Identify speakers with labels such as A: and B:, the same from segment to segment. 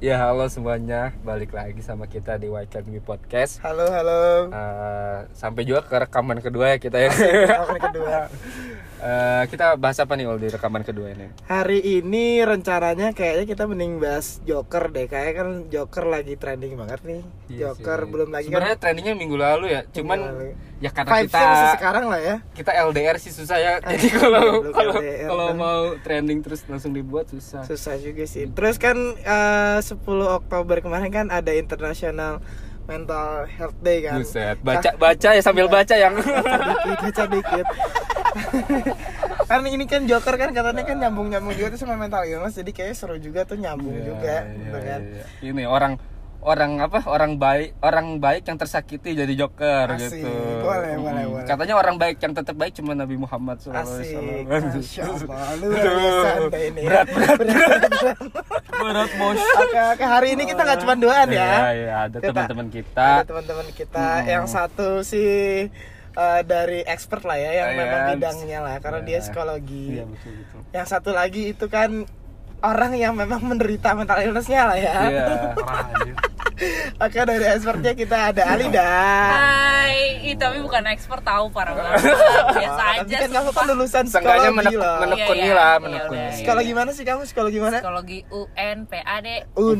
A: Ya halo semuanya, balik lagi sama kita di White Cat Me Podcast.
B: Halo, halo.
A: Eh, sampai juga ke rekaman kedua ya kita ya.
B: Rekaman kedua.
A: Eh, kita bahas apa nih Ol di rekaman kedua ini?
B: Hari ini rencananya kayaknya kita mending bahas Joker deh. Kayaknya kan Joker lagi trending banget nih.
A: Iya
B: Joker
A: sih.
B: belum lagi
A: Sebenarnya
B: kan.
A: trendingnya minggu lalu ya, cuman
B: lalu.
A: Ya karena kita
B: Vibes-nya masih sekarang lah ya.
A: kita LDR sih susah ya. Jadi kalau kalau kalau
B: kan.
A: mau trending terus langsung dibuat susah.
B: Susah juga sih. Terus kan eh, 10 Oktober kemarin kan ada International Mental Health Day kan.
A: Buset, baca baca ya sambil baca yang
B: dikit baca dikit kan ini kan Joker kan katanya kan nyambung nyambung juga tuh sama mental illness jadi kayaknya seru juga tuh nyambung
A: Iya,
B: juga
A: iya,
B: gitu kan
A: iya. Ini orang orang apa? Orang baik, orang baik yang tersakiti jadi joker
B: Asik.
A: gitu.
B: Boleh,
A: Hmm.
B: boleh, boleh.
A: Katanya orang baik yang tetap baik cuma Nabi Muhammad SAW.
B: Asik. Masya Allah, anda ini ya.
A: Berat, berat,
B: berat, berat.
A: Berat bos.
B: Oke, oke, hari ini kita nggak cuma duaan ya.
A: Iya, iya, ada teman-teman kita.
B: Ada teman-teman kita, yang satu sih eh, dari expert lah ya, yang
A: Iya.
B: memang bidangnya lah, karena
A: Iya.
B: dia psikologi.
A: Iya, betul betul.
B: Yang satu lagi itu kan orang yang memang menderita mental illnessnya lah ya.
A: Iya.
B: Oke dari expertnya kita ada Alida.
C: Hai, Ih, tapi bukan expert tahu parah banget. Biasa
B: Wah,
C: aja.
B: Tapi kan kamu kan lulusan
A: Seenggaknya menek menekuni
C: Iya, iya.
A: lah,
C: Iya,
A: menekuni.
C: udah.
B: Psikologi mana sih kamu? Psikologi mana?
C: Psikologi UN PAD.
B: Un.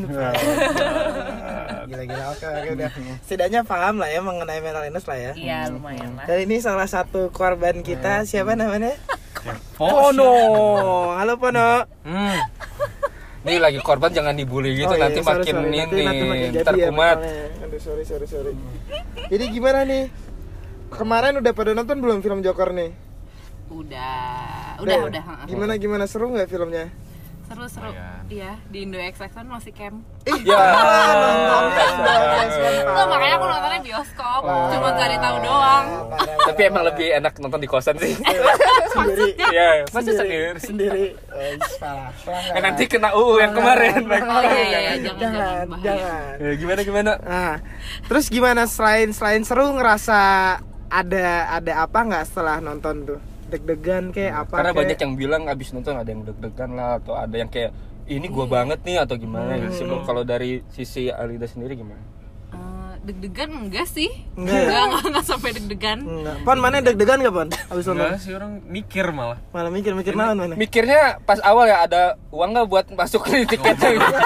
B: Gila-gila oke oke udah. Setidaknya paham lah ya mengenai mental illness lah ya.
C: Iya, lumayan lah.
B: Dan ini salah satu korban kita siapa namanya?
A: Pono.
B: Halo Pono.
A: Hmm. Ini lagi korban jangan dibully gitu
B: Oh, iya,
A: nanti
B: sorry,
A: makin
B: sorry.
A: ini
B: Nanti- nanti makin jadi
A: ntar
B: ya
A: kumat.
B: Aduh sorry sorry sorry. Jadi gimana nih? Kemarin udah pada nonton belum film Joker nih?
C: Udah, udah, udah. heeh.
B: Gimana gimana seru nggak filmnya?
C: Seru seru. Iya, di Indo XX kan masih camp.
A: Ya.
C: Enggak, makanya aku nontonnya bioskop. Cuma cari tahu doang.
A: Tapi emang lebih enak nonton di kosan sih.
B: sendiri.
A: Iya, pasti sendiri.
B: Sendiri. Eh, salah. salah.
A: Eh, nanti kena UU yang kemarin.
C: Oh iya iya iya, jangan
B: jangan.
A: Ya, gimana gimana?
B: Nah, terus gimana selain selain seru ngerasa ada ada apa nggak setelah nonton tuh? Deg-degan kayak apa?
A: Karena
B: kayak?
A: banyak yang bilang abis nonton ada yang deg-degan lah atau ada yang kayak ini gua banget nih atau gimana
B: Hmm.
A: sih kalau dari sisi Alida sendiri gimana?
C: Eh, deg-degan enggak sih?
B: Enggak ya?
C: Enggak, enggak, enggak sampai deg-degan.
B: Enggak. Pon mana deg-degan gak Pon? Abis nonton?
D: Enggak sih orang mikir malah
B: Malah mikir-mikir naon mana?
A: Mikirnya pas awal ya ada uang nggak buat masuk ke tiketnya gitu.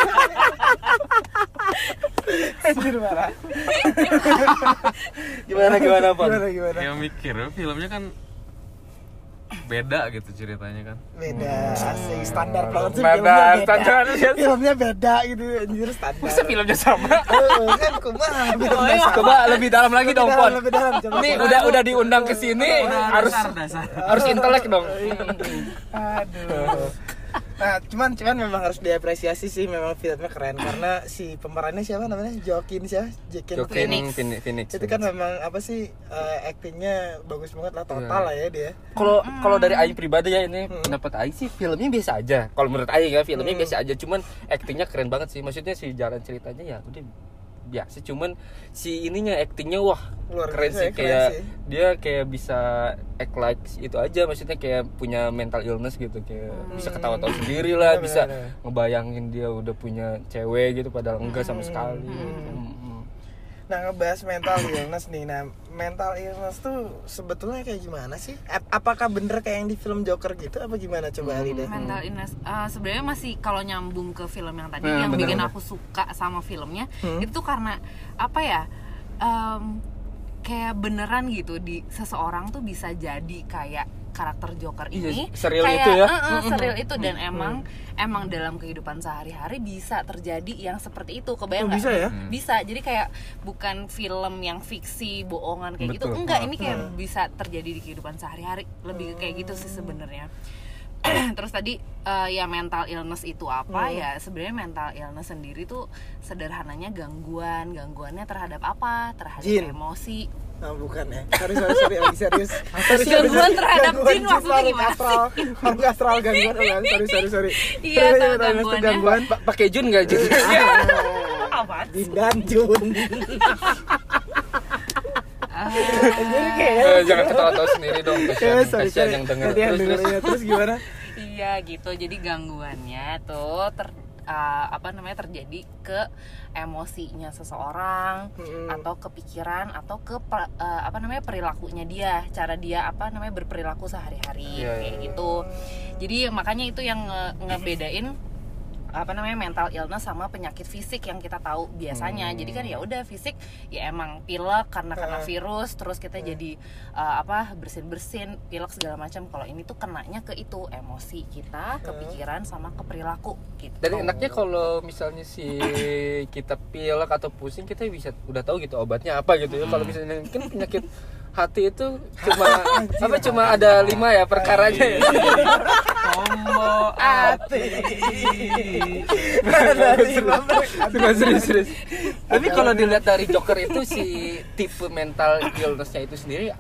B: Anjir marah.
A: gimana gimana Pon?
B: Gimana gimana?
D: ya mikir filmnya kan beda gitu ceritanya kan
B: Beda, asik standar banget sih beda.
A: standar.
B: Filmnya beda gitu, anjir standar.
A: Masa filmnya sama?
B: Oh, kan kumaha filmnya sama.
A: Coba lebih dalam lagi
B: Lebih
A: dong Pon.
B: lebih dalam, coba.
A: Ini udah udah diundang ke sini harus harus intelek dong.
B: Aduh. Nah, cuman cuman memang harus diapresiasi sih memang filmnya keren karena si pemerannya siapa namanya? Joaquin siapa? Joaquin
A: Joaquin
B: Phoenix.
A: Phoenix. Phoenix.
B: Itu kan memang apa sih eh, actingnya bagus banget lah total
A: Iya.
B: lah ya dia.
A: Kalau kalau dari Aing pribadi ya ini pendapat Aing sih filmnya biasa aja. Kalau menurut Aing ya filmnya biasa aja, cuman aktingnya keren banget sih. Maksudnya si jalan ceritanya ya udah biasa, cuman si ininya aktingnya wah
B: Luar
A: keren sih
B: ya, keren
A: kayak
B: sih.
A: dia kayak bisa act like itu aja maksudnya kayak punya mental illness gitu kayak bisa ketawa-tawa sendiri lah, bisa ngebayangin dia udah punya cewek gitu padahal enggak sama sekali. Mm-mm.
B: Nah, ngebahas mental illness nih. Nah, mental illness tuh sebetulnya kayak gimana sih? Ap- Apakah bener kayak yang di film Joker gitu apa gimana coba Alida?
C: mental illness eh, sebenarnya masih kalau nyambung ke film yang tadi
A: Nah,
C: yang
A: bener,
C: bikin
A: bener.
C: aku suka sama filmnya
B: Hmm.
C: itu tuh karena apa ya em, kayak beneran gitu di seseorang tuh bisa jadi kayak karakter Joker
A: Iya,
C: ini
A: seril
C: kayak,
A: itu ya.
C: eh, eh, seril itu. Dan emang emang dalam kehidupan sehari-hari bisa terjadi yang seperti itu. Kebayang
B: Oh,
C: nggak?
B: bisa ya?
C: bisa. Jadi kayak bukan film yang fiksi bohongan kayak gitu.
A: Betul.
C: enggak ini kayak bisa terjadi di kehidupan sehari-hari. Lebih kayak gitu sih sebenarnya terus tadi eh, ya mental illness itu apa ya sebenarnya mental illness sendiri tuh sederhananya gangguan gangguannya terhadap apa terhadap
B: Jin.
C: emosi
B: Oh, bukan ya. Sorry, sorry, sorry, lagi serius.
C: Sih?
B: sorry,
C: Gangguan
B: sorry.
C: terhadap
B: Gangguan
C: jin maksudnya gimana
B: astral. Makhluk astral gangguan. Oh, sorry, sorry, sorry.
C: Iya,
B: Sorry,
C: tahu
B: sorry, sorry,
C: gangguannya.
B: gangguan.
A: Pa- Pakai Jun nggak Jun?
C: Apaan
B: Di dan Jun. Jadi kayak
A: Eh, jangan ketawa-tawa sendiri dong. Kasihan,
B: sorry,
A: kasihan
B: sorry.
A: yang denger.
B: Yang
A: Terus,
B: denger ya. Terus gimana?
C: iya gitu jadi gangguannya tuh ter uh, apa namanya terjadi ke emosinya seseorang
B: Mm-mm.
C: atau kepikiran atau ke pe- uh, apa namanya perilakunya dia cara dia apa namanya berperilaku sehari-hari
A: Iya,
C: kayak
A: iya.
C: gitu jadi makanya itu yang nge- ngebedain apa namanya mental illness sama penyakit fisik yang kita tahu biasanya
A: Hmm.
C: jadi kan ya udah fisik ya emang pilek karena kena
B: Heeh.
C: virus terus kita jadi uh, apa bersin bersin pilek segala macam kalau ini tuh kenanya ke itu emosi kita kepikiran sama ke perilaku gitu
A: Dan enaknya kalau misalnya si kita pilek atau pusing kita bisa udah tahu gitu obatnya apa gitu ya. Kalau misalnya kan penyakit hati itu cuma apa cuma ada lima ya perkaranya ya.
D: Combo
B: Hati.
A: Cuma serius serius. Tapi kalau dilihat dari Joker itu si tipe mental illness-nya itu sendiri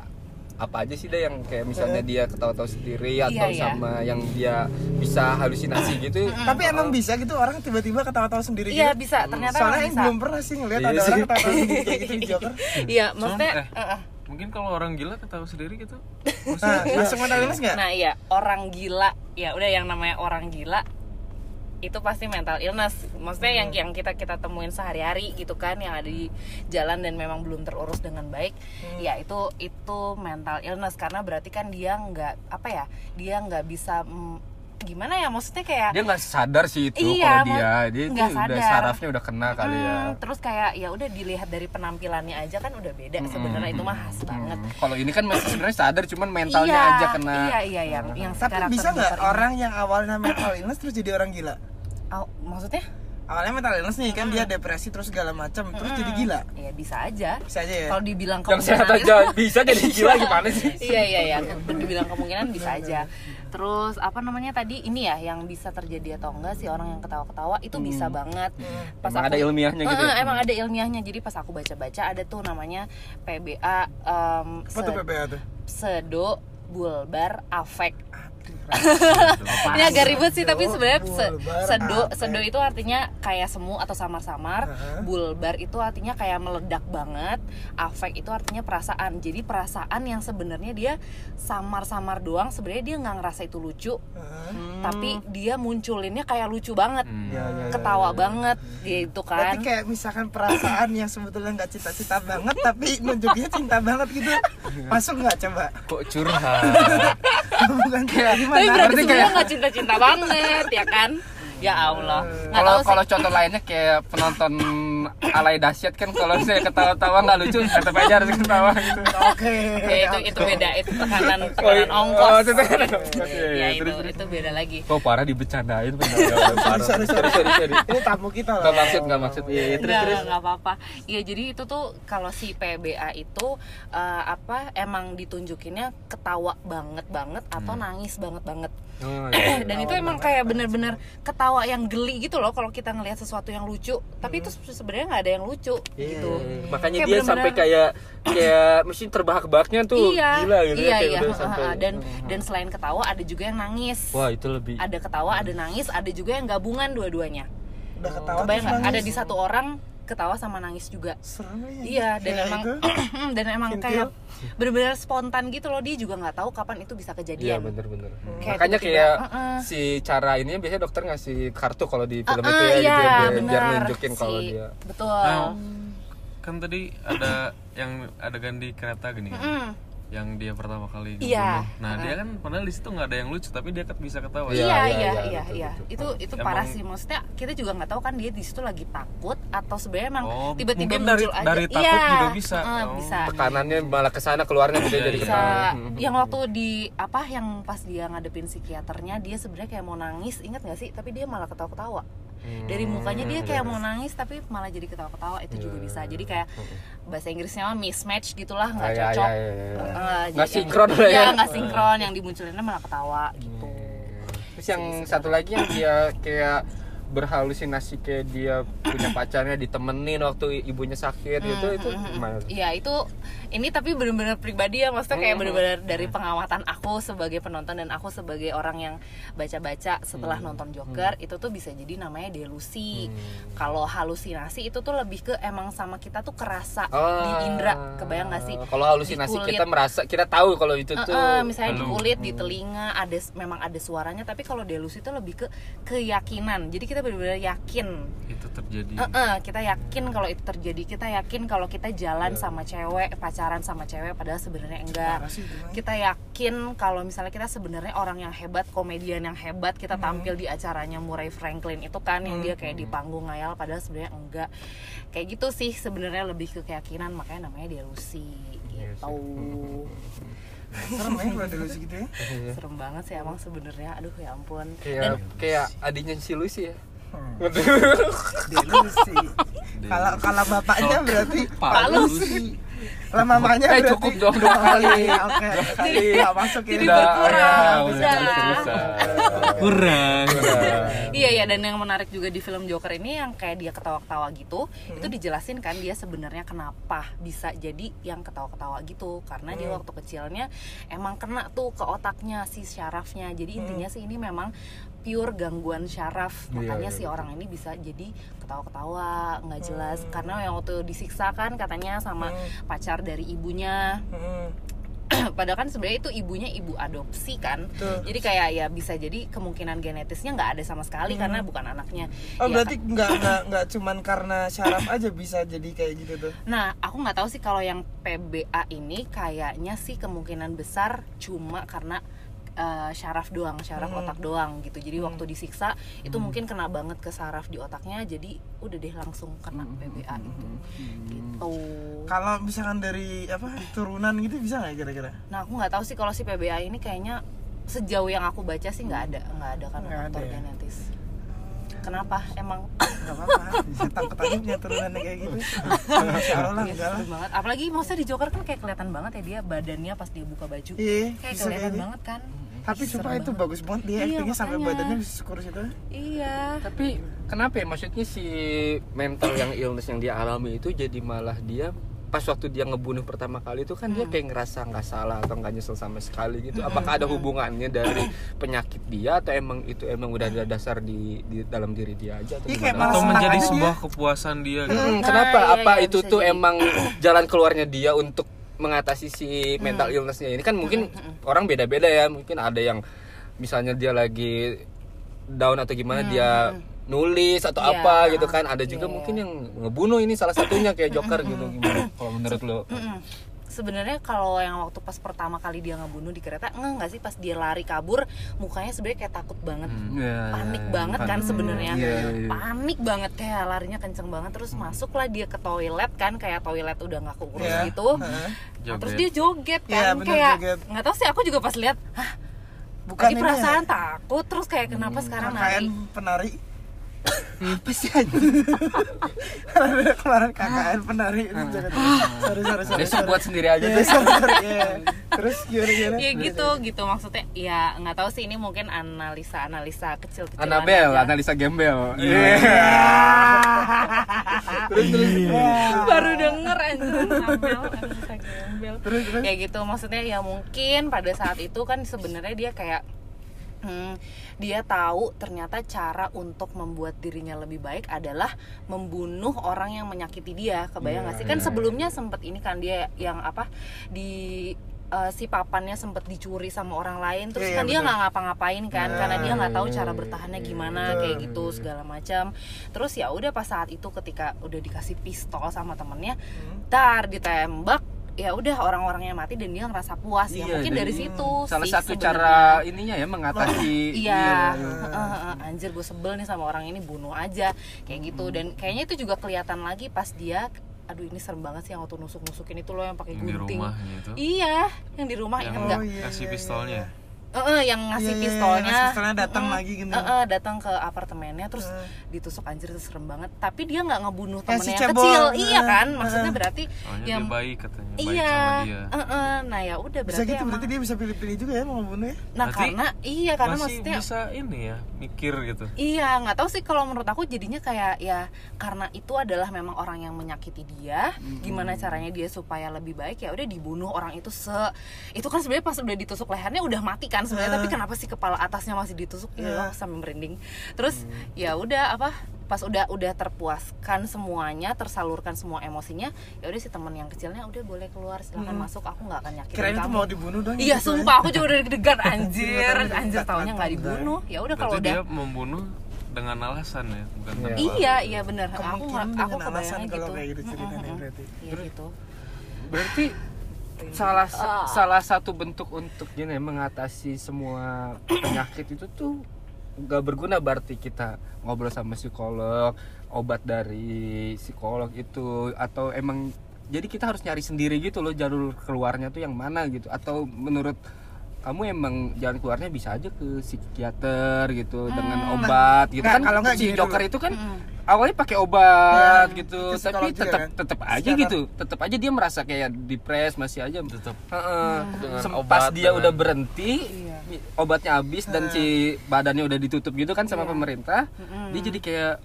A: apa aja sih dah yang kayak misalnya dia ketawa-tawa sendiri atau
C: Iya, iya.
A: sama yang dia bisa halusinasi gitu.
B: Tapi emang bisa gitu orang tiba-tiba ketawa-tawa sendiri
C: iya
B: gitu?
C: bisa ternyata
B: Soalnya
C: bisa
B: belum pernah sih ngeliat
A: Iya
B: ada
A: sih.
B: orang ketawa-tawa sendiri kayak gitu di Joker.
C: iya
D: Cuman,
C: maksudnya
D: eh,
C: eh, eh.
D: Mungkin kalau orang gila ketawa sendiri gitu.
B: Nah, masuk mental illness nggak?
C: Nah iya. Orang gila ya udah yang namanya orang gila itu pasti mental illness. Maksudnya yang yang kita kita temuin sehari-hari gitu kan yang ada di jalan dan memang belum terurus dengan baik, ya itu itu mental illness. Karena berarti kan dia nggak apa ya dia nggak bisa mm, gimana ya maksudnya kayak
A: Dia nggak sadar sih itu
C: Iya,
A: kalau dia dia itu
C: nggak
A: udah
C: sadar.
A: sarafnya udah kena kali ya.
C: mm, terus kayak ya udah dilihat dari penampilannya aja kan udah beda sebenarnya itu mah khas banget.
A: Hmm, Kalau ini kan masih sebenarnya sadar cuman mentalnya
C: iya,
A: aja kena.
C: Iya iya yang yang
B: Tapi bisa nggak orang yang awalnya mental illness terus jadi orang gila?
C: Au, maksudnya?
B: Awalnya mental illness nih kan dia depresi terus segala macam terus jadi gila.
C: Ya bisa aja.
B: Bisa aja ya.
C: Kalau dibilang
A: Yang sehat
C: kemungkinan
A: aja bisa jadi gila gimana sih?
C: iya iya iya dibilang kemungkinan bisa aja terus apa namanya tadi ini ya yang bisa terjadi atau enggak sih orang yang ketawa-ketawa itu bisa banget pas
A: Emang ada ilmiahnya gitu ya?
C: emang ada ilmiahnya jadi pas aku baca-baca ada tuh namanya PBA em,
B: Apa tuh PPA tuh?
C: pseudo bulbar affect ini agak ribet sih tapi sebenarnya se- sedo sedo itu artinya kayak semu atau samar-samar
B: Heeh.
C: bulbar itu artinya kayak meledak banget affect itu artinya perasaan jadi perasaan yang sebenarnya dia samar-samar doang sebenarnya dia nggak ngerasa itu lucu
B: Heeh.
C: tapi dia munculinnya kayak lucu banget
D: Hmm.
B: Ya, ya, ya,
C: ketawa
B: ya.
C: banget gitu
B: Berarti
C: kan
B: kayak misalkan perasaan yang sebetulnya nggak cinta-cinta banget tapi nunjuknya cinta banget gitu. Masuk nggak coba?
A: Kok curhat?
B: Bukan kayak gimana?
C: berarti
A: Berarti kayak-
C: nggak cinta-cinta banget ya kan? Ya Allah. Nggak
A: Kalau kalau contoh lainnya kayak penonton alay dahsyat kan kalau saya ketawa-tawa nggak lucu tetap aja harus ketawa gitu.
B: Oke.
C: ya itu itu beda itu tekanan
A: Oh,
C: tekanan
A: iya.
C: ongkos
A: Oh, itu tekanan ongkos.
C: ya
A: Iya,
C: itu
A: terus, terus.
C: itu beda lagi
A: Kok parah dibecandain bener parah.
B: Sorry, sorry,
A: sorry, sorry.
B: Ini tamu kita loh.
A: Nggak maksud, nggak maksud. Iya, iya, terus,
C: Nggak,
A: terus.
C: nggak apa-apa. Iya, jadi itu tuh kalau si PBA itu eh, apa emang ditunjukinnya ketawa banget banget atau nangis banget banget.
A: Oh, iya.
C: Dan itu emang kayak bener-bener ketawa yang geli gitu loh kalau kita ngelihat sesuatu yang lucu. Tapi itu sebenarnya nggak ada yang lucu gitu.
A: Iya, Makanya
C: Kayak
A: dia
C: bener-bener-
A: sampai kayak kayak mesin terbahak-bahaknya tuh
C: iya,
A: gila gitu ya,
C: iya,
A: kayak
C: iya.
A: udah sampai
C: dan dan selain ketawa ada juga yang nangis.
A: wah itu lebih
C: Ada ketawa, ada nangis, ada juga yang gabungan dua-duanya.
B: Udah ketawa
C: Kebayang? Ada di satu orang ketawa sama nangis juga.
B: Serem ya.
C: Iya dan
B: Kayak
C: emang
B: itu.
C: dan emang
B: Kintil.
C: kayak bener-bener spontan gitu loh dia juga nggak tahu kapan itu bisa
A: Iya
C: kejadian.
A: bener-bener.
C: Kayak
A: Makanya
C: tiba-tiba,
A: kayak
C: "Uh-uh."
A: si cara ini biasanya dokter ngasih kartu kalau di film
C: Ah,
A: itu ya
C: iya,
A: gitu ya, biar,
C: benar.
A: biar nunjukin kalau
C: Si-
A: dia.
C: betul.
D: Nah, kan tadi ada yang adegan di kereta gini kan
C: Mm.
D: Yang dia pertama kali
C: Iya.
D: ngebunuh. nah dia kan padahal di situ nggak ada yang lucu tapi dia ket- bisa ketawa
A: Iya,
C: Iya
A: iya,
C: iya
A: iya,
C: iya
A: betul,
C: iya.
A: betul.
C: Itu itu
D: Emang-
C: parah sih maksudnya kita juga nggak tahu kan dia di situ lagi takut atau sebenarnya emang
D: Oh,
C: tiba-tiba
D: mungkin dari-
C: muncul aja.
D: dari takut
C: Iya,
D: juga bisa.
C: heeh,
D: Oh.
C: bisa.
A: Tekanannya malah ke sana keluarnya gitu
D: Iya,
A: jadi
D: iya.
A: ketawa.
C: Yang waktu di apa yang pas dia ngadepin psikiaternya dia sebenarnya kayak mau nangis ingat nggak sih tapi dia malah ketawa-ketawa dari mukanya dia kayak mau nangis tapi malah jadi ketawa-ketawa itu juga bisa. Jadi kayak bahasa Inggrisnya mah mismatch gitulah nggak
A: Ah, iya,
C: cocok.
A: iya, iya, iya.
C: Eh,
A: Nggak sinkron lah
C: Iya,
A: ya.
C: nggak sinkron. Yang dimunculinnya malah ketawa gitu.
A: Terus yang satu lagi yang dia kayak berhalusinasi kayak dia punya pacarnya ditemenin waktu ibunya sakit gitu itu gimana? tuh?
C: Iya itu ini tapi benar-benar pribadi ya maksudnya kayak benar-benar dari pengamatan aku sebagai penonton dan aku sebagai orang yang baca-baca setelah nonton Joker itu tuh bisa jadi namanya delusi. Kalau halusinasi itu tuh lebih ke emang sama kita tuh kerasa di indera, kebayang gak sih?
A: Kalau halusinasi kita merasa kita tahu kalau itu tuh
C: Eh, eh, misalnya di kulit, di telinga ada memang ada suaranya, tapi kalau delusi itu lebih ke keyakinan. Jadi kita benar-benar yakin.
D: Itu terjadi.
C: Eh-eh, kita yakin kalau itu terjadi. Kita yakin kalau kita jalan sama cewek pacaran sama cewek padahal sebenarnya enggak.
B: Sih
C: kita yakin kalau misalnya kita sebenarnya orang yang hebat komedian yang hebat kita tampil di acaranya Murray Franklin itu kan yang dia kayak di panggung ngayal padahal sebenarnya enggak. Kayak gitu sih sebenarnya lebih ke keyakinan makanya namanya delusi gitu.
B: Serem ya kalau delusi gitu ya.
C: Serem banget sih emang sebenarnya. Aduh ya ampun.
A: Kayak kayak adiknya si Lucy ya
B: delusi kalau kalau bapaknya berarti
C: Pak
B: Lucy lah mamanya
A: Eh,
B: berarti
A: cukup dong, dua kali.
B: oke
A: kali.
B: nggak masuk
C: Jadi
B: ini
A: udah.
D: kurang
C: Iya ya dan yang menarik juga di film Joker ini yang kayak dia ketawa-ketawa gitu,
B: Hmm.
C: itu dijelasin kan dia sebenarnya kenapa bisa jadi yang ketawa-ketawa gitu karena dia
B: Hmm.
C: waktu kecilnya emang kena tuh ke otaknya si syarafnya. Jadi
B: Hmm.
C: intinya sih ini memang pure gangguan syaraf. Makanya
A: Iya,
C: si
A: iya.
C: orang ini bisa jadi ketawa-ketawa nggak jelas
B: Hmm.
C: karena yang waktu disiksa kan katanya sama
B: Hmm.
C: pacar dari ibunya.
B: Hmm.
C: Padahal kan sebenarnya itu ibunya ibu adopsi kan.
B: Betul.
C: Jadi kayak ya bisa jadi kemungkinan genetisnya nggak ada sama sekali karena bukan anaknya.
B: Oh
C: Ya,
B: berarti nggak nggak nggak cuman karena syaraf aja bisa jadi kayak gitu tuh.
C: Nah, aku nggak tahu sih kalau yang PBA ini kayaknya sih kemungkinan besar cuma karena eh, syaraf doang, syaraf
B: Hmm.
C: otak doang gitu. Jadi waktu disiksa itu mungkin kena banget ke saraf di otaknya, jadi udah deh langsung kena PBA itu. Gitu.
B: Kalau misalkan dari apa turunan gitu bisa nggak kira-kira?
C: Nah, aku nggak tahu sih kalau si PBA ini kayaknya sejauh yang aku baca sih nggak ada, nggak ada kan faktor
B: ada ya?
C: genetis. Kenapa? Emang
B: Gak apa-apa, bisa takut aja turunannya kayak gitu.
C: Iya,
B: enggak lah.
C: seru banget. Apalagi maksudnya di Joker kan kayak kelihatan banget ya dia badannya pas dia buka baju.
B: Iya,
C: Kayak kelihatan
B: kayak gitu.
C: banget kan.
B: Tapi sumpah itu
C: banget.
B: bagus banget dia
C: Iya,
B: actingnya sampai badannya bisa sekurus itu.
C: Iya.
A: tapi kenapa ya maksudnya si mental yang illness yang dia alami itu jadi malah dia pas waktu dia ngebunuh pertama kali itu kan dia kayak ngerasa nggak salah atau nggak nyesel sama sekali gitu. Apakah ada hubungannya dari penyakit dia atau emang itu emang udah ada dasar di, di dalam diri dia aja atau
B: malah
D: atau menjadi
B: aja
D: sebuah kepuasan dia gitu.
A: Hmm,
C: Nah,
A: kenapa?
C: iya,
A: apa
C: iya,
A: itu tuh
C: jadi.
A: emang jalan keluarnya dia untuk mengatasi si mental illnessnya? Ini kan mungkin orang beda-beda ya. Mungkin ada yang misalnya dia lagi down atau gimana dia nulis atau
C: Iya.
A: apa gitu kan ada juga
C: Iya.
A: mungkin yang ngebunuh ini salah satunya kayak Joker gitu gimana kalau menurut lo.
C: Sebenarnya kalau yang waktu pas pertama kali dia ngebunuh di kereta, enggak nggak sih pas dia lari kabur, mukanya sebenarnya kayak takut banget. Panik banget kan sebenarnya.
A: Iya, iya, iya.
C: Panik banget kayak larinya kenceng banget terus masuklah dia ke toilet kan kayak toilet udah nggak keurus
B: Iya.
C: gitu. Nah, terus dia joget
B: Iya,
C: kan
B: bener,
C: kayak nggak tahu sih aku juga pas lihat, hah
B: Bukan
C: Tadi
B: ini
C: perasaan
B: ya?
C: takut terus kayak kenapa sekarang
B: KKN
C: nari?
B: penari. Apa sih anjing? Kemarin KKN penari itu jangan. Sorry sorry sorry.
A: besok buat sendiri aja
B: Iya, sorry, iya. Terus gimana gimana?
C: Ya gitu gitu maksudnya ya nggak tahu sih ini mungkin analisa analisa kecil kecilan
A: Anabel analisa gembel
B: Iya.
A: terus terus
C: baru denger Anabel analisa gembel
B: Terus terus.
C: kayak gitu maksudnya ya mungkin pada saat itu kan sebenarnya dia kayak hmm, dia tahu ternyata cara untuk membuat dirinya lebih baik adalah membunuh orang yang menyakiti dia kebayang nggak sih kan sebelumnya sempet ini kan dia yang apa di eh, si papannya sempet dicuri sama orang lain terus
B: Iya,
C: kan dia
B: betul.
C: nggak ngapa-ngapain kan
B: Nah,
C: karena dia nggak tahu
A: iya,
C: cara
A: iya,
C: bertahannya
A: iya,
C: gimana
B: betul.
C: kayak gitu segala macam terus ya udah pas saat itu ketika udah dikasih pistol sama temennya
B: Hmm.
C: tar ditembak ya udah orang-orangnya mati dan dia ngerasa puas ya
A: Iya,
C: mungkin
A: dan
C: dari situ
A: salah
C: sih
A: satu
C: sebenarnya.
A: cara ininya ya mengatasi
C: iya heeh, heeh. anjir gue sebel nih sama orang ini bunuh aja kayak
A: Hmm.
C: gitu dan kayaknya itu juga kelihatan lagi pas dia aduh ini serem banget sih yang waktu nusuk nusukin itu loh yang pakai
D: Yang di
C: gunting
D: rumah gitu.
C: iya yang di rumah
D: Yang
C: ingat nggak
B: Oh, iya,
D: kasih
B: iya,
D: pistolnya.
C: Eh, eh, yang ngasih
B: Iya, iya, iya,
C: pistolnya
B: ngasih pistolnya datang
C: Mm-mm.
B: lagi gitu.
C: Eh, eh, datang ke apartemennya terus
B: Eh.
C: ditusuk anjir itu serem banget tapi dia nggak ngebunuh temennya
B: si
C: yang kecil
B: Eh,
C: iya kan maksudnya berarti
D: Soalnya
C: yang
D: dia baik katanya, baik
C: iya
D: sama dia.
C: eh, eh. nah ya udah
B: Bisa
C: berarti
B: gitu
C: emang-
B: berarti dia bisa pilih-pilih juga ya mau ngebunuh ya?
C: nah
D: Berarti
C: karena iya karena
D: Masih
C: maksudnya
D: bisa ini ya, mikir gitu.
C: Iya, nggak tahu sih kalau menurut aku jadinya kayak ya karena itu adalah memang orang yang menyakiti dia, gimana caranya dia supaya lebih baik ya udah dibunuh orang itu se itu kan sebenarnya pas udah ditusuk lehernya udah mati kan sebenarnya tapi kenapa sih kepala atasnya masih ditusuk ya. Allah, sampai merinding. Terus ya udah apa pas udah udah terpuaskan semuanya, tersalurkan semua emosinya, ya udah si teman yang kecilnya udah boleh keluar silakan masuk aku nggak akan nyakitin
B: Kirain itu
C: kamu.
B: mau dibunuh dong.
C: Iya
B: gitu,
C: sumpah aku juga udah deg-degan anjir
B: Iya,
C: Anjir
B: tapi
C: taunya nggak
B: enggak.
C: dibunuh Ya udah kalau udah
D: dia membunuh dengan alasan ya bukan
A: Iya.
D: tanpa
C: iya iya bener aku aku kebayangnya
B: kalau
C: gitu
B: kayak gitu
C: Mm-mm.
B: berarti
C: iya gitu
A: berarti salah sa-
C: Ah.
A: salah satu bentuk untuk gini mengatasi semua penyakit itu tuh nggak berguna berarti kita ngobrol sama psikolog obat dari psikolog itu atau emang jadi kita harus nyari sendiri gitu loh jalur keluarnya tuh yang mana gitu atau menurut kamu emang jalan keluarnya bisa aja ke psikiater gitu dengan obat gitu kan.
B: kalau
A: si Joker
B: dulu.
A: itu kan awalnya pakai obat
B: Ya,
A: gitu tapi tetap
B: kan?
A: tetap aja
B: Psikiater.
A: gitu tetap aja dia merasa kayak depres masih aja.
D: Tetap
A: Heeh.
D: Dengan
A: Sem-
D: obat,
A: pas dia
D: dengan-
A: udah berhenti
C: Iya.
A: obatnya habis dan si badannya udah ditutup gitu kan sama pemerintah dia jadi kayak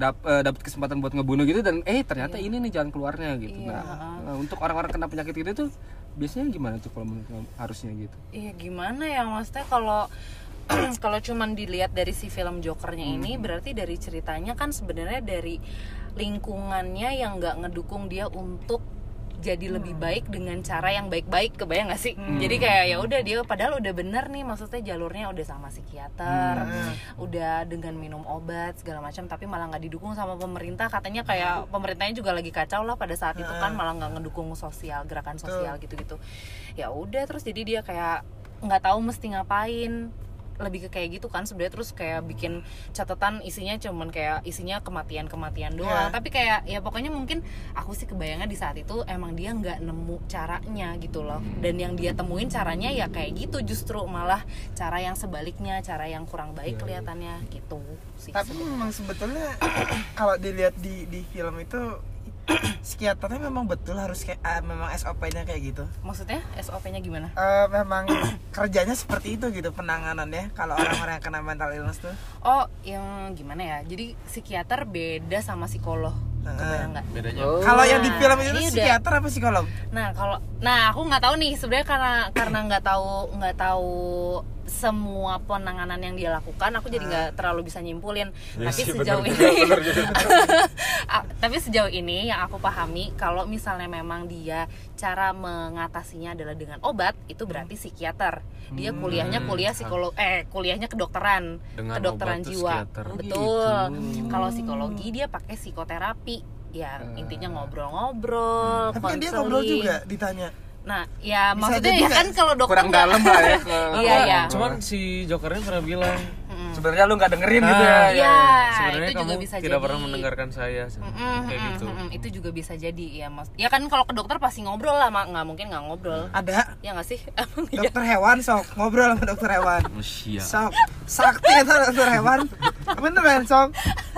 A: dap, eh, dapat kesempatan buat ngebunuh gitu dan eh ternyata ini nih jalan keluarnya gitu.
C: Iya,
A: nah eh, untuk orang-orang kena penyakit gitu tuh biasanya gimana tuh kalau menurut harusnya gitu?
C: Iya gimana ya? Maksudnya kalau kalau cuman dilihat dari si film Jokernya ini berarti dari ceritanya kan sebenarnya dari lingkungannya yang nggak ngedukung dia untuk jadi lebih baik dengan cara yang baik-baik kebayang gak sih? Jadi kayak ya udah dia padahal udah bener nih maksudnya jalurnya udah sama psikiater udah dengan minum obat segala macam tapi malah nggak didukung sama pemerintah. Katanya kayak pemerintahnya juga lagi kacau lah pada saat itu kan malah nggak ngedukung sosial gerakan sosial gitu-gitu. Ya udah terus jadi dia kayak nggak tahu mesti ngapain lebih ke kayak gitu kan sebenarnya. Terus kayak bikin catatan isinya cuman kayak isinya kematian kematian doang.
B: Ya.
C: tapi kayak ya pokoknya mungkin aku sih kebayangnya di saat itu emang dia nggak nemu caranya gitu loh. Dan yang dia temuin caranya ya kayak gitu justru malah cara yang sebaliknya cara yang kurang baik kelihatannya gitu sih.
B: Tapi memang sebetulnya kalau dilihat di di film itu psikiaternya memang betul harus kayak ah, memang SOP-nya kayak gitu.
C: Maksudnya SOP-nya gimana?
B: Eh, memang kerjanya seperti itu gitu penanganannya kalau orang-orang yang kena mental illness tuh.
C: Oh yang gimana ya? Jadi psikiater beda sama psikolog. Kebayang nggak?
D: Bedanya
A: Oh.
B: kalau yang di film itu
C: ini udah-
B: psikiater apa psikolog?
C: Nah kalau, nah aku nggak tahu nih sebenarnya karena karena nggak tahu nggak tahu semua penanganan yang dia lakukan, aku jadi nggak terlalu bisa nyimpulin.
A: Iya
C: tapi
A: sih,
C: sejauh
A: bener
C: ini,
A: bener juga.
C: Ah, tapi sejauh ini yang aku pahami kalau misalnya memang dia cara mengatasinya adalah dengan obat, itu berarti psikiater. Dia kuliahnya kuliah psikolog, eh kuliahnya kedokteran,
D: Dengan
C: kedokteran jiwa.
D: Oh,
C: Betul.
A: gitu.
C: Kalau psikologi dia pakai psikoterapi. Ya intinya ngobrol-ngobrol,
B: tapi kan dia ngobrol juga ditanya
C: Nah, ya
B: Bisa
C: maksudnya ya kan kalau dokter
A: kurang
C: nggak-
A: dalam lah ya ke
C: Iya, iya.
D: cuman si Jokernya pernah bilang
A: sebenarnya lu nggak dengerin gitu ya.
D: "Ah,
C: Iya,
D: sebenarnya
C: itu juga
D: kamu
C: bisa
D: tidak
C: jadi.
D: pernah mendengarkan saya
C: Mm-mm,
D: kayak
C: mm-mm,
D: gitu.
C: mm-mm. itu juga bisa jadi ya mas. Ya kan kalau ke dokter pasti ngobrol lah mak nggak mungkin nggak ngobrol.
B: Ada.
C: Ya nggak sih? Iya?
B: dokter hewan sok. Ngobrol sama dokter hewan.
D: Usia.
B: sok. Sakti itu dokter hewan. Beneran sok.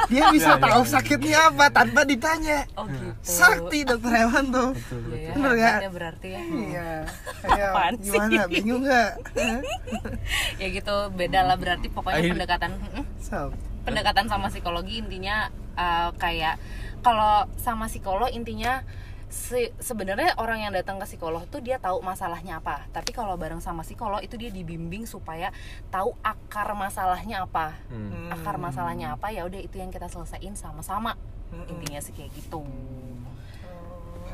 B: Dia bisa
A: Ya, ya,
B: tahu
A: ya.
B: sakitnya apa tanpa ditanya.
C: Oh gitu.
B: Sakti dokter hewan tuh.
C: Iya ya,
B: Bener nggak?
C: ya berarti ya.
B: Iya. Ayo,
C: sih?
B: gimana? bingung nggak?
C: Ya gitu beda lah berarti pokoknya
D: Akhir-
C: pendekatan
B: sok
C: pendekatan sama psikologi intinya uh, kayak kalau sama psikolog intinya se- sebenarnya orang yang datang ke psikolog tuh dia tahu masalahnya apa. Tapi kalau bareng sama psikolog itu dia dibimbing supaya tahu akar masalahnya apa.
D: Hmm.
C: akar masalahnya apa ya udah itu yang kita selesaiin sama-sama. Intinya sih kayak gitu.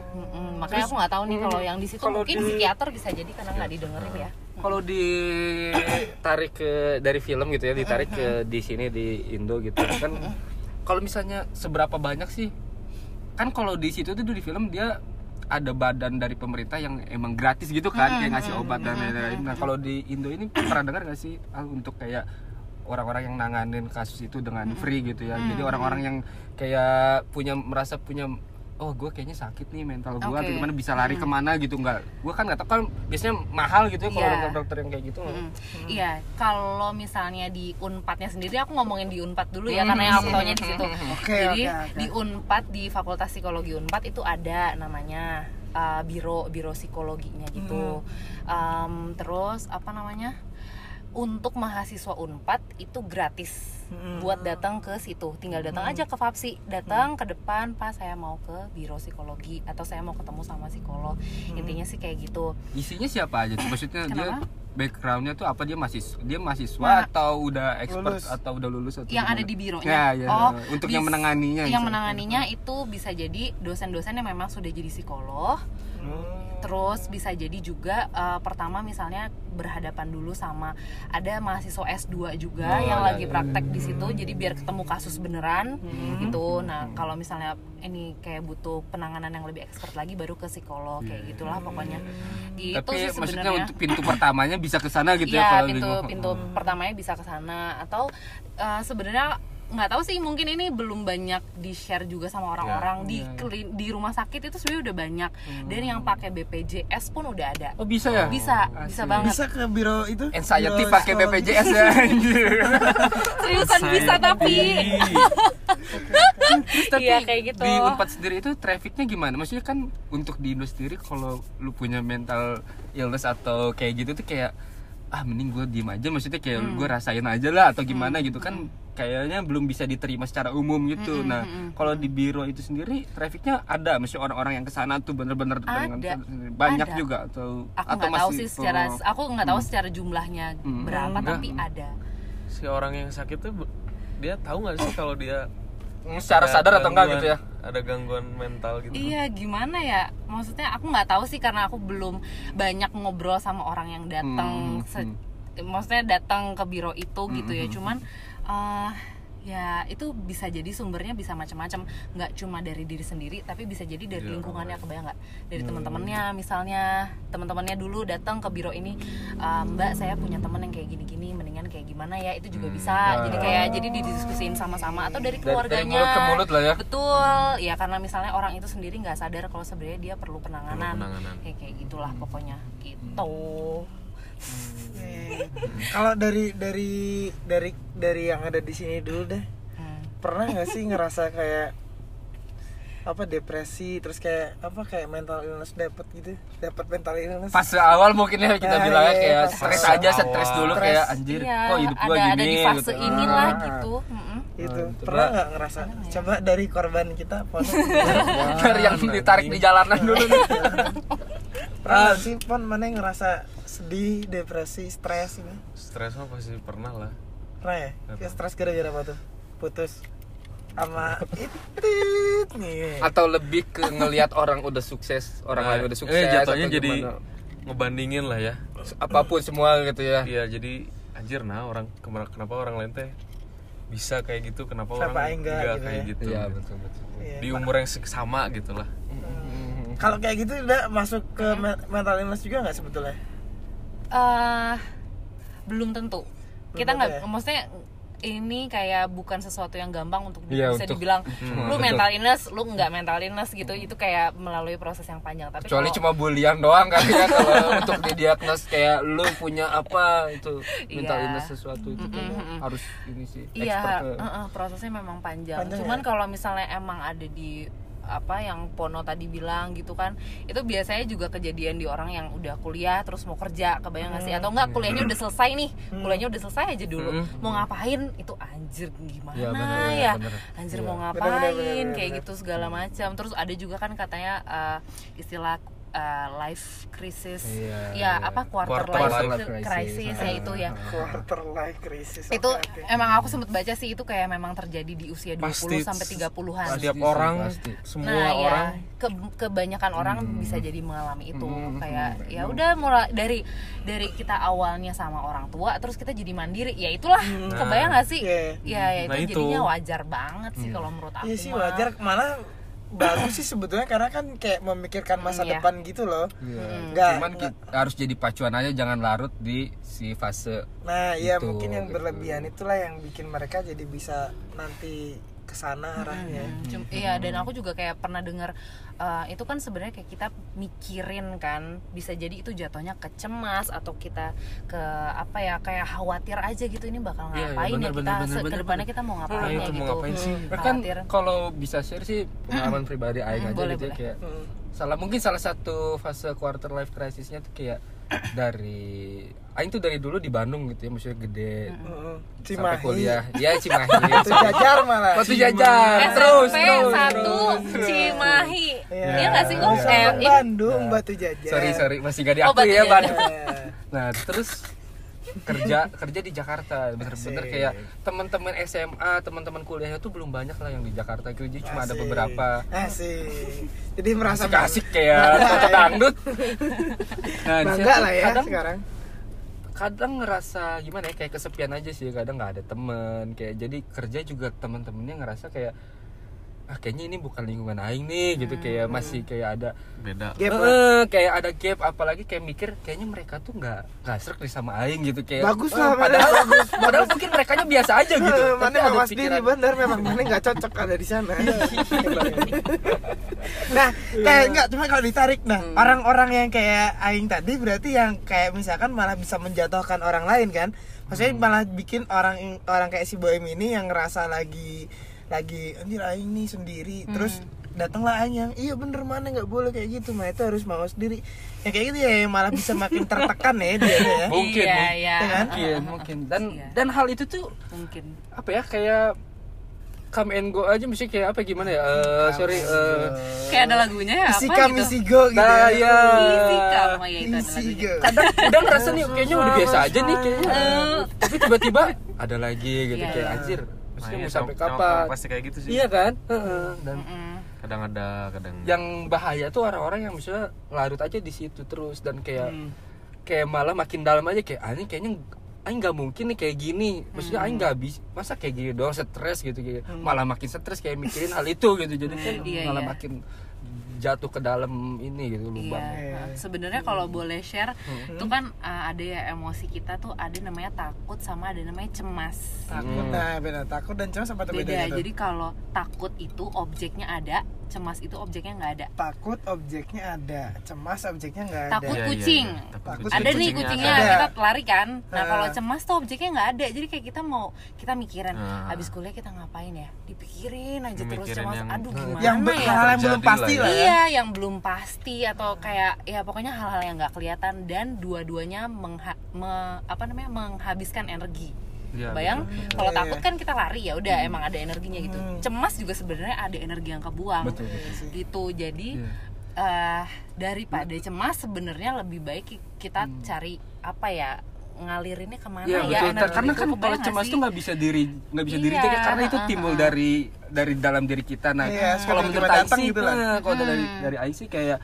C: Mm-mm, makanya aku nggak tahu nih kalau yang di situ mungkin
A: di-
C: psikiater bisa jadi karena nggak didengerin ya
A: kalau ditarik ke dari film gitu ya ditarik ke di sini di Indo gitu kan kalau misalnya seberapa banyak sih kan kalau di situ tuh di film dia ada badan dari pemerintah yang emang gratis gitu kan kayak ngasih obat dan lain-lain. nah kalau di Indo ini pernah dengar nggak sih ah, untuk kayak orang-orang yang nanganin kasus itu dengan free gitu ya? Jadi orang-orang yang kayak punya merasa punya oh gue kayaknya sakit nih mental gue atau
C: Oke.
A: gimana bisa lari ke mana gitu nggak gue kan nggak tahu kan biasanya mahal gitu ya kalau
C: Iya.
A: dokter-dokter yang kayak gitu.
C: Iya, kalau misalnya di Unpadnya sendiri aku ngomongin di Unpad dulu ya
A: Hmm.
C: karena yang aku taunya di situ.
B: Oke,
C: Jadi
B: oke, oke.
C: di Unpad di Fakultas Psikologi Unpad itu ada namanya uh, biro biro psikologinya gitu. Um, terus apa namanya? Untuk mahasiswa Unpad itu gratis
B: Mm-mm.
C: buat datang ke situ. Tinggal datang aja ke Fapsi, datang ke depan, Pak saya mau ke biro psikologi atau saya mau ketemu sama psikolog. Intinya sih kayak gitu.
A: isinya siapa aja tuh maksudnya dia backgroundnya tuh apa dia masih dia mahasiswa
C: Nah.
A: atau udah expert
B: Lulus.
A: atau udah lulus atau
C: yang ada
A: gimana?
C: di bironya.
A: ya, ya.
C: Oh,
A: untuk yang menanganinya
C: yang
A: misalnya.
C: menanganinya itu bisa jadi dosen-dosen yang memang sudah jadi psikolog
B: Hmm.
C: Terus bisa jadi juga eh, pertama misalnya berhadapan dulu sama ada mahasiswa S2 juga
A: Oh,
C: yang
A: iya,
C: lagi
A: iya.
C: praktek di situ jadi biar ketemu kasus beneran
B: Hmm.
C: gitu. Nah, kalau misalnya ini kayak butuh penanganan yang lebih expert lagi baru ke psikolog kayak gitulah pokoknya. Gitu
A: Tapi
C: sih
A: maksudnya
C: sebenarnya.
A: untuk pintu pertamanya bisa ke sana gitu ya
C: Iya,
A: kalau
C: pintu pintu pertamanya bisa ke sana atau eh, sebenarnya nggak tahu sih mungkin ini belum banyak di share juga sama orang-orang di
A: Iya, iya.
C: klin- di rumah sakit itu sebenarnya udah banyak dan yang pakai BPJS pun udah ada
A: Oh bisa ya?
C: bisa bisa
A: Asli.
C: banget
B: Bisa ke biro itu?
A: Anxiety pakai. BPJS ya
C: seriusan bisa tapi
A: Terus tapi
C: Iya, kayak gitu.
A: di Unpad sendiri itu trafficnya gimana? Maksudnya kan untuk di Indo sendiri kalau lu punya mental illness atau kayak gitu tuh kayak ah mending gue diem aja maksudnya kayak
C: Hmm.
A: gue rasain aja lah atau gimana gitu kan kayaknya belum bisa diterima secara umum gitu.
C: Hmm,
A: Nah, kalau di biro itu sendiri trafficnya ada maksudnya orang-orang yang ke sana tuh bener-bener dengan banyak
C: Ada.
A: juga atau
C: aku
A: atau
C: nggak tahu
A: masih-
C: sih secara
A: oh.
C: aku nggak tahu secara jumlahnya
A: Hmm.
C: berapa
D: Enggak.
C: tapi ada
D: si orang yang sakit tuh dia tahu nggak sih kalau dia
A: Hmm, secara
D: ada
A: sadar atau enggak gitu ya?
D: ada gangguan mental gitu.
C: Iya gimana ya? Maksudnya aku nggak tahu sih karena aku belum banyak ngobrol sama orang yang datang
A: Hmm,
C: se- maksudnya datang ke biro itu gitu
A: Hmm,
C: ya cuman eh, ya itu bisa jadi sumbernya bisa macam-macam. Nggak cuma dari diri sendiri tapi bisa jadi dari
D: Iya,
C: lingkungannya kebayang nggak? Dari
A: Hmm.
C: teman-temannya misalnya teman-temannya dulu datang ke biro ini "Eh, mbak saya punya teman yang kayak gini-gini mendingan kayak gimana ya? Itu juga bisa. Jadi kayak jadi didiskusin sama-sama atau dari
A: Hmm. Dari-
C: keluarganya.
A: mulut ke mulut lah ya.
C: betul. Ya karena misalnya orang itu sendiri nggak sadar kalau sebenarnya dia perlu penanganan,
D: Perlu penanganan.
C: kayak kayak gitulah pokoknya. Gitu
B: Eh, Kalau dari dari dari dari yang ada di sini dulu deh.
C: Hmm.
B: Pernah nggak sih ngerasa kayak apa depresi terus kayak apa kayak mental illness dapat gitu dapat mental illness
A: fase awal mungkin ya kita
B: Nah,
A: bilangnya
B: iya,
A: kayak
B: fase
A: stres aja stres dulu
B: Stres.
A: kayak anjir
C: Iya,
A: kok hidup gua
C: ada
A: gini
C: ada di fase
A: gitu.
C: inilah
B: Ah.
C: gitu Mm-mm.
B: itu
A: Hmm,
B: pernah nggak ngerasa coba dari korban kita Pon
A: dari yang ditarik di jalanan dulu nih
B: pernah sih pon mana yang ngerasa sedih depresi stres gitu
D: stres mah pasti pernah lah.
B: Pernah ya? Ya stres gara-gara apa tuh? Putus. Sama itu nih.
A: Atau lebih ke ngelihat orang udah sukses orang
D: Nah,
A: lain udah sukses
D: eh, jatuhnya jadi
A: gimana.
D: ngebandingin lah ya.
A: Apa pun semua gitu ya.
D: Iya jadi anjir nah orang kenapa orang lain teh bisa kayak gitu kenapa
B: Siapa
D: orang
B: enggak
D: enggak
B: gitu
D: kayak
B: ya?
D: gitu?
A: Iya betul betul.
B: Iya.
D: di umur yang sama gitu lah
B: kalau kayak gitu udah masuk ke me- mental illness juga nggak sebetulnya
C: Eh, belum tentu kita nggak
B: ya?
C: maksudnya ini kayak bukan sesuatu yang gampang untuk
A: Iya,
C: bisa
A: untuk-
C: dibilang
A: Hmm,
C: lu
A: betul.
C: mental illness lu nggak mental illness gitu itu kayak melalui proses yang panjang tapi
A: kecuali
C: kalau-
A: cuma bulian doang kan ya kalau untuk didiagnos kayak lu punya apa itu mental
C: Iya.
A: illness sesuatu itu kayak harus ini sih
C: Iya,
A: ke-
C: uh-uh, prosesnya memang panjang.
B: Panjang
C: Cuman
B: ya?
C: kalau misalnya emang ada di apa yang Pono tadi bilang gitu kan, itu biasanya juga kejadian di orang yang udah kuliah terus mau kerja, kebayang gak sih? Atau enggak kuliahnya udah selesai nih, kuliahnya udah selesai aja dulu,
A: Hmm.
C: mau ngapain? Itu anjir gimana
A: Iya, bener, bener,
C: ya?
A: bener.
C: Anjir
A: Iya.
C: mau
B: Bener,
C: ngapain?
B: bener, bener,
C: Kayak
B: bener.
C: gitu segala macam. Terus ada juga kan katanya uh, istilah uh, life crisis,
A: Iya,
C: ya
A: iya.
C: apa quarter,
D: Quarter
C: life,
A: life
C: crisis,
A: crisis.
C: ya itu ya
B: quarter life crisis
C: itu
B: oke.
C: emang aku sempat baca sih itu kayak memang terjadi di usia 20
D: Pasti
C: sampai 30-an.
D: setiap orang
A: pasti.
D: semua
C: Nah,
D: orang
C: ya ke- kebanyakan orang bisa jadi mengalami itu
A: Hmm,
C: kayak ya udah mulai dari dari kita awalnya sama orang tua terus kita jadi mandiri ya itulah kebayang gak sih
B: Iya.
C: ya, ya itu
D: Nah, itu.
C: jadinya wajar banget sih kalau menurut aku
B: Iya sih wajar malah bagus sih sebetulnya karena kan kayak memikirkan masa
C: Iya.
B: depan gitu loh.
A: Iya.
B: Nggak-
A: Cuman
B: nggak-
A: ki- harus jadi pacuan aja jangan larut di si fase
B: Nah, iya
A: Gitu,
B: mungkin yang
A: gitu.
B: berlebihan itulah yang bikin mereka jadi bisa nanti ke sana arahnya.
C: Hmm, iya dan aku juga kayak pernah dengar eh, itu kan sebenarnya kayak kita mikirin kan bisa jadi itu jatuhnya ke cemas atau kita ke apa ya kayak khawatir aja gitu ini bakal
A: Iya, iya,
C: ngapain
A: bener,
C: ya kita
A: bener, bener, ke
C: depannya
A: bener.
C: kita mau ngapain
D: Nah,
C: ya
D: itu mau
C: gitu
D: ngapain sih?
A: kan
C: khawatir
A: kalau bisa share sih pengalaman pribadi aing
C: Hmm,
A: aja
C: boleh,
A: gitu ya,
C: boleh.
A: kayak
B: Hmm.
A: salah mungkin salah satu fase quarter life crisisnya tuh kayak dari aing tuh dari dulu di Bandung gitu ya maksudnya gede
B: Heeh.
A: sampai
B: Cimahi.
A: kuliah ya Cimahi
B: Itu jajar malah.
A: Waktu jajar terus
C: SMP
A: terus
C: satu
A: terus.
C: Cimahi
B: Iya.
C: iya nggak sih kok eh, ini-
B: Bandung Batu Jajar.
A: sorry sorry masih gak
C: Oh,
A: diakui
C: Batu
A: ya. Bandung
B: Iya.
A: nah terus kerja kerja di Jakarta bener-bener
B: Asik.
A: kayak teman-teman SMA teman-teman kuliahnya tuh belum banyak lah yang di Jakarta gitu jadi cuma ada
B: Asik.
A: beberapa
B: Asik. Jadi merasa
A: asik-asik kayak kota dangdut nah
B: bangga lah ya
A: kadang
B: sekarang.
A: Kadang ngerasa gimana ya kayak kesepian aja sih kadang nggak ada temen kayak jadi kerja juga teman-temannya ngerasa kayak ah kayaknya ini bukan lingkungan aing nih gitu kayak masih kayak ada
D: beda
B: Gap.
A: Eh, kayak ada gap apalagi kayak mikir kayaknya mereka tuh nggak nggak serak nih sama aing gitu kayak
B: Bagus
A: eh,
B: lah,
A: padahal
B: bagus,
A: padahal mungkin mereka biasa aja gitu
B: Mana
A: ada
B: mawas diri bener memang mana nggak cocok ada di sana.
A: Iya.
B: nah, kayak enggak cuma kalau ditarik nah,
A: Hmm.
B: orang-orang yang kayak aing tadi berarti yang kayak misalkan malah bisa menjatuhkan orang lain kan. Maksudnya
A: Hmm.
B: malah bikin orang orang kayak si Boem ini yang ngerasa lagi lagi anjir aing nih sendiri.
A: Hmm.
B: terus datanglah aing yang iya bener mana nggak boleh kayak gitu mah. Itu harus mau sendiri yang kayak gitu ya yang malah bisa makin tertekan ya dia ya.
A: Mungkin
C: Iya,
A: mungkin,
C: iya.
A: mungkin mungkin. Dan
C: Iya.
A: dan hal itu tuh
C: mungkin.
A: apa ya kayak come and go aja mesti kayak apa gimana ya? Eh, sorry eh,
C: kayak ada lagunya ya
B: isi
C: apa
B: kami
C: gitu
B: si go gitu
A: nah
B: ya.
A: ya
C: Isi kamu ya itu
A: kadang udah ngerasa nih kayaknya udah biasa aja nih kayaknya.
C: Eh.
A: tapi tiba-tiba ada lagi gitu
C: Iya.
A: kayak anjir
D: Nah,
A: maksudnya
D: iya,
A: mau sampai kapan?
D: pasti kayak gitu sih.
A: Iya kan? Heeh. dan
D: kadang ada kadang
A: yang bahaya tuh orang-orang yang misalnya larut aja di situ terus dan kayak
C: Hmm.
A: kayak malah makin dalam aja kayak ah ini kayaknya Aing nggak mungkin nih kayak gini. Maksudnya Aing nggak bisa masa kayak gini doang stres gitu kayak malah makin stres kayak mikirin hal itu gitu. Jadi kan
C: Iya,
A: malah
C: iya.
A: makin jatuh ke dalam ini gitu lubang
C: Iya. Sebenarnya kalau boleh share,
A: Hmm.
C: tuh kan uh, ada ya emosi kita tuh ada namanya takut sama ada namanya cemas.
B: takut
A: Hmm.
B: nah benar takut dan cemas apa
C: Beda.
B: tuh?
C: Jadi kalau takut itu objeknya ada, cemas itu objeknya nggak ada.
B: takut objeknya ada cemas objeknya nggak ada
C: Takut
D: Iya, iya,
C: kucing.
D: iya. Takut
B: Takut
C: ada nih
D: kucingnya
C: kucingnya
B: ada.
C: kita lari kan. Nah
B: Ah.
C: kalau cemas tuh objeknya nggak ada. Jadi kayak kita mau kita mikirin,
D: Ah.
C: abis kuliah kita ngapain ya? Dipikirin aja terus
D: Mikirin
C: cemas.
D: yang-
C: Aduh gimana
B: yang
C: ya?
B: hal yang belum pasti
D: lah ya.
B: ya
C: Iya, yang belum pasti atau kayak ya pokoknya hal-hal yang nggak kelihatan dan dua-duanya mengha- me- apa namanya menghabiskan energi.
D: Iya,
C: Bayang kalau
B: Iya,
C: takut
B: iya.
C: kan kita lari ya udah emang ada energinya gitu.
B: Hmm.
C: Cemas juga sebenarnya ada energi yang kebuang.
A: betul betul
C: Gitu. Jadi
A: Iya.
C: eh daripada cemas sebenarnya lebih baik kita cari apa ya ngalirinnya ke mana
A: Iya
C: ya
A: betul.
C: energi
A: karena
C: itu,
A: kan kalau cemas
C: sih?
A: tuh nggak bisa diri nggak bisa diri
C: Iya,
A: jaga karena itu
C: uh, uh,
A: timbul
C: uh.
A: dari dari dalam diri kita. Nah,
B: Iya,
A: kalau menurut sih,
B: gitu lah.
A: eh, kalau dari
C: Hmm.
A: dari Aing sih kayak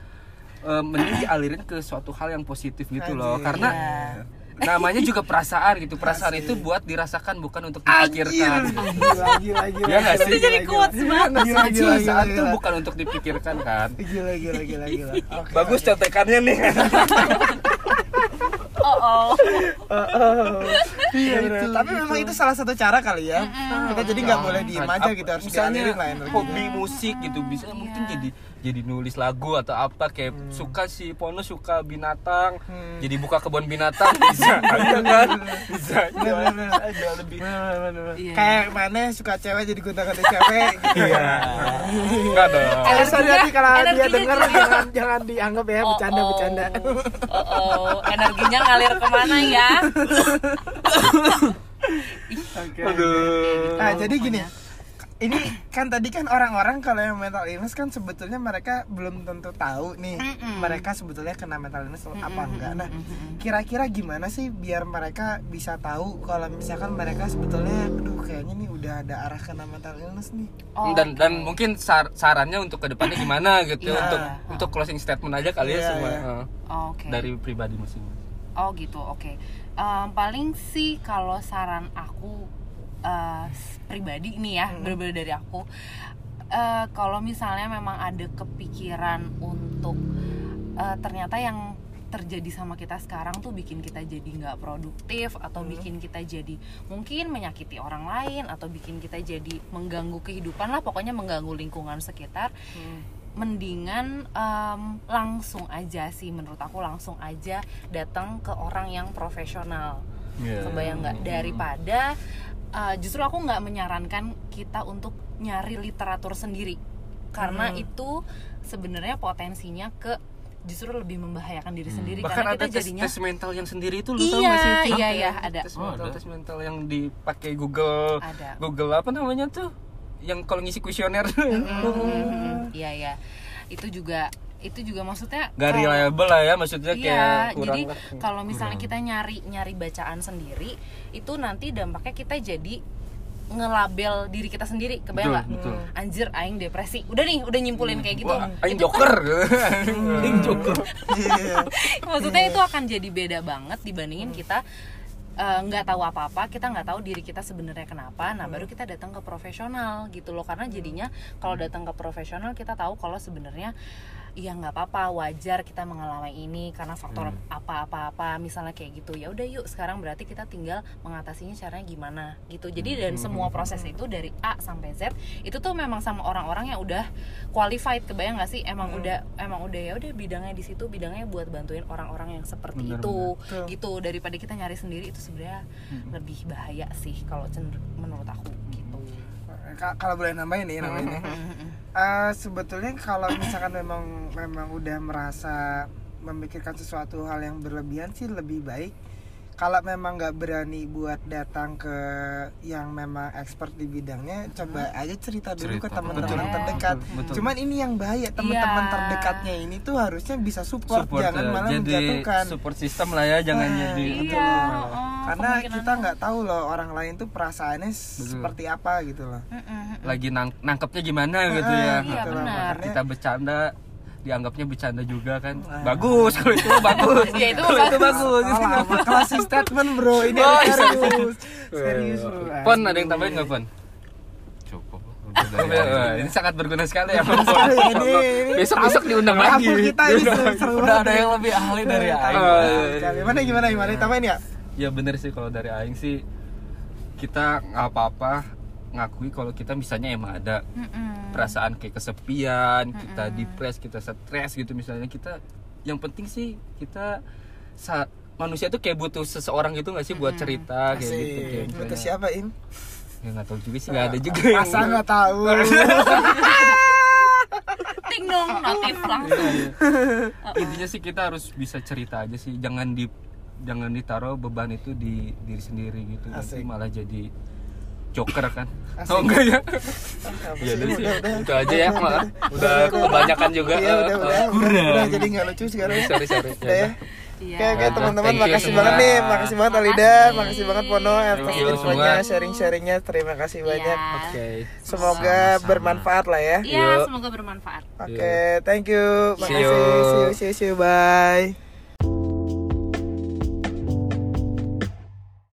A: eh, mending dialirin ke suatu hal yang positif gitu loh.
B: Anjir.
A: Karena
C: Iya.
A: namanya juga perasaan gitu. Perasaan itu buat dirasakan bukan untuk dipikirkan. Iya nggak sih?
C: jadi quotes
B: gila.
C: banget.
B: gila gila gila
A: Perasaan tuh
B: gila.
A: bukan untuk dipikirkan kan.
B: gila gila gila gila
A: Bagus
B: oke.
A: contekannya nih.
C: Oh, oh.
B: Iya, bener. tapi memang itu salah satu cara kali ya kita jadi nggak boleh diem aja gitu harus
A: misalnya hobi musik gitu bisa mungkin
C: Iya.
A: jadi jadi nulis lagu atau apa kayak suka si Pono suka binatang
B: Hmm.
A: jadi buka kebun binatang bisa aja kan bisa
B: Bener, bener.
A: aja lebih
C: Iya.
B: kayak mana suka cewek jadi gonta ganti cewek gitu
A: iya enggak dong
B: Eh, sorry nanti kalau dia denger jangan jangan dianggap ya
C: Oh,
B: bercanda
C: oh.
B: bercanda.
C: Oh, oh. energinya ngalir ke mana ya?
B: Oke.
A: aduh
B: Nah, jadi gini. Ini kan tadi kan orang-orang kalau yang mental illness kan sebetulnya mereka belum tentu tahu nih
C: Mm-mm.
B: mereka sebetulnya kena mental illness apa
C: Mm-mm,
B: enggak. Nah, kira-kira gimana sih biar mereka bisa tahu kalau misalkan mereka sebetulnya aduh kayaknya nih udah ada arah kena mental illness nih.
C: Oh,
A: dan dan mungkin sar- sarannya untuk ke depannya gimana gitu
C: Iya.
A: untuk untuk closing statement aja kali ya
B: Iya,
A: semua
B: iya.
A: eh,
C: Oh, Oke.
A: dari pribadi masing-masing
C: Oh gitu, oke. Em, paling sih kalau saran aku s- pribadi nih ya, bener-bener dari aku, eh, kalau misalnya memang ada kepikiran untuk eh, ternyata yang terjadi sama kita sekarang tuh bikin kita jadi nggak produktif atau bikin kita jadi mungkin menyakiti orang lain atau bikin kita jadi mengganggu kehidupan lah pokoknya mengganggu lingkungan sekitar mendingan em, langsung aja sih menurut aku langsung aja datang ke orang yang profesional
A: Iya.
C: kebayang nggak daripada uh, justru aku nggak menyarankan kita untuk nyari literatur sendiri karena
B: Hmm.
C: itu sebenarnya potensinya ke justru lebih membahayakan diri sendiri
A: Hmm. bahkan
C: karena
A: ada
C: kita
A: tes,
C: jadinya
A: tes mental yang sendiri itu lu tau
C: Iya,
A: gak sih Cak?
C: iya, iya, ada.
A: tes
D: Oh,
A: mental
D: ada.
A: tes mental yang dipakai Google
C: ada
A: Google apa namanya tuh yang kalau ngisi kuesioner
C: Hmm, iya ya itu juga itu juga maksudnya
A: Gak reliable lah ya maksudnya
C: Iya,
A: kayak kurang
C: jadi kalau misalnya kita nyari nyari bacaan sendiri, itu nanti dampaknya kita jadi ngelabel diri kita sendiri, kebayang nggak?
A: betul.
C: Anjir, aing depresi. Udah nih, udah nyimpulin kayak gitu.
A: Wah, aing
C: Itu
A: joker. Aing joker.
B: Iya.
C: maksudnya itu akan jadi beda banget dibandingin kita eh, nggak tahu apa-apa kita nggak tahu diri kita sebenarnya kenapa. Nah baru kita datang ke profesional gitu loh. Karena jadinya kalau datang ke profesional kita tahu kalau sebenarnya ya nggak apa-apa wajar kita mengalami ini karena faktor apa-apa-apa misalnya kayak gitu. Ya udah yuk sekarang berarti kita tinggal mengatasinya caranya gimana gitu. Jadi dan semua proses itu dari A sampai Z itu tuh memang sama orang-orang yang udah qualified kebayang nggak sih? Emang udah emang udah ya udah bidangnya di situ bidangnya buat bantuin orang-orang yang seperti
A: Benar,
C: itu
B: benar.
C: gitu. Daripada kita nyari sendiri itu sebenarnya lebih bahaya sih kalau menurut aku gitu
B: kalau boleh nambahin nih nambahin nih. Eh, sebetulnya kalau misalkan memang memang udah merasa memikirkan sesuatu hal yang berlebihan sih lebih baik kalau memang nggak berani buat datang ke yang memang expert di bidangnya coba aja cerita dulu ke
D: Cerita,
B: teman-teman
C: betul.
B: terdekat
A: Betul, betul.
B: cuman ini yang bahaya teman-teman
C: Iya.
B: terdekatnya ini tuh harusnya bisa support,
A: Support
B: jangan
A: ya.
B: malah
A: jadi
B: menjatuhkan
A: support system lah ya jangan
B: Nah,
A: jadi
B: Betul.
C: iya oh,
B: karena kita nggak tahu loh orang lain tuh perasaannya seperti apa gitu loh
A: lagi nang nangkepnya gimana gitu
B: Ah,
A: ya.
C: Iya,
B: gitu
C: benar.
B: Makanya-
A: Kita bercanda dianggapnya bercanda juga kan.
B: Ah.
A: Bagus kalau itu bagus.
C: Ya, itu
A: Kalau itu bagus.
B: Oh, closing statement bro ini
A: Oh,
B: harus
A: iya.
B: serius serius bro
A: Pon ada yang tambahin nggak Pon?
D: Cukup.
A: Ini sangat berguna sekali ya.
B: Ini-
A: Besok besok diundang lagi.
B: kita ini seru, seru
D: Udah ada yang lebih ahli dari Aing.
A: Oh.
B: Gimana gimana gimana tambahin ya
A: Ya bener sih kalau dari Aing sih kita nggak apa-apa ngakui kalau kita misalnya emang ada.
C: Mm-mm.
A: perasaan kayak kesepian, kita depres, kita stres gitu misalnya. Kita yang penting sih kita sa- manusia tuh kayak butuh seseorang gitu nggak sih buat cerita kayak gitu kayak misalnya-
B: Butuh siapa im?
A: Ya nggak tahu juga sih nggak ada juga. Yang
B: Masa nggak tahu?
C: Ting dong notif langsung.
A: Intinya sih kita harus bisa cerita aja sih jangan di jangan ditaruh beban itu di diri sendiri gitu nanti
B: Asik.
A: malah jadi joker kan
B: Asik.
A: oh enggak ya ya udah
B: sih? Udah, udah.
A: itu aja ya malah udah kebanyakan juga
B: Iya udah udah
A: Eh,
B: udah, udah jadi nggak lucu sekarang ya
A: sorry sorry
B: Udah ya
C: Iya.
B: Oke oke
A: Ya,
B: teman-teman
A: thank you
B: makasih
A: semua.
B: banget nih makasih banget Alida
C: Makasih.
B: banget Pono atas
A: Thank you
B: infonya
A: semua.
B: sharing-sharingnya terima kasih banyak
C: Iya.
A: oke
B: semoga
D: Sama-sama.
B: bermanfaat lah ya
C: Iya, semoga bermanfaat.
B: Oke thank you
A: See
B: makasih
A: you.
B: see you see you, see you bye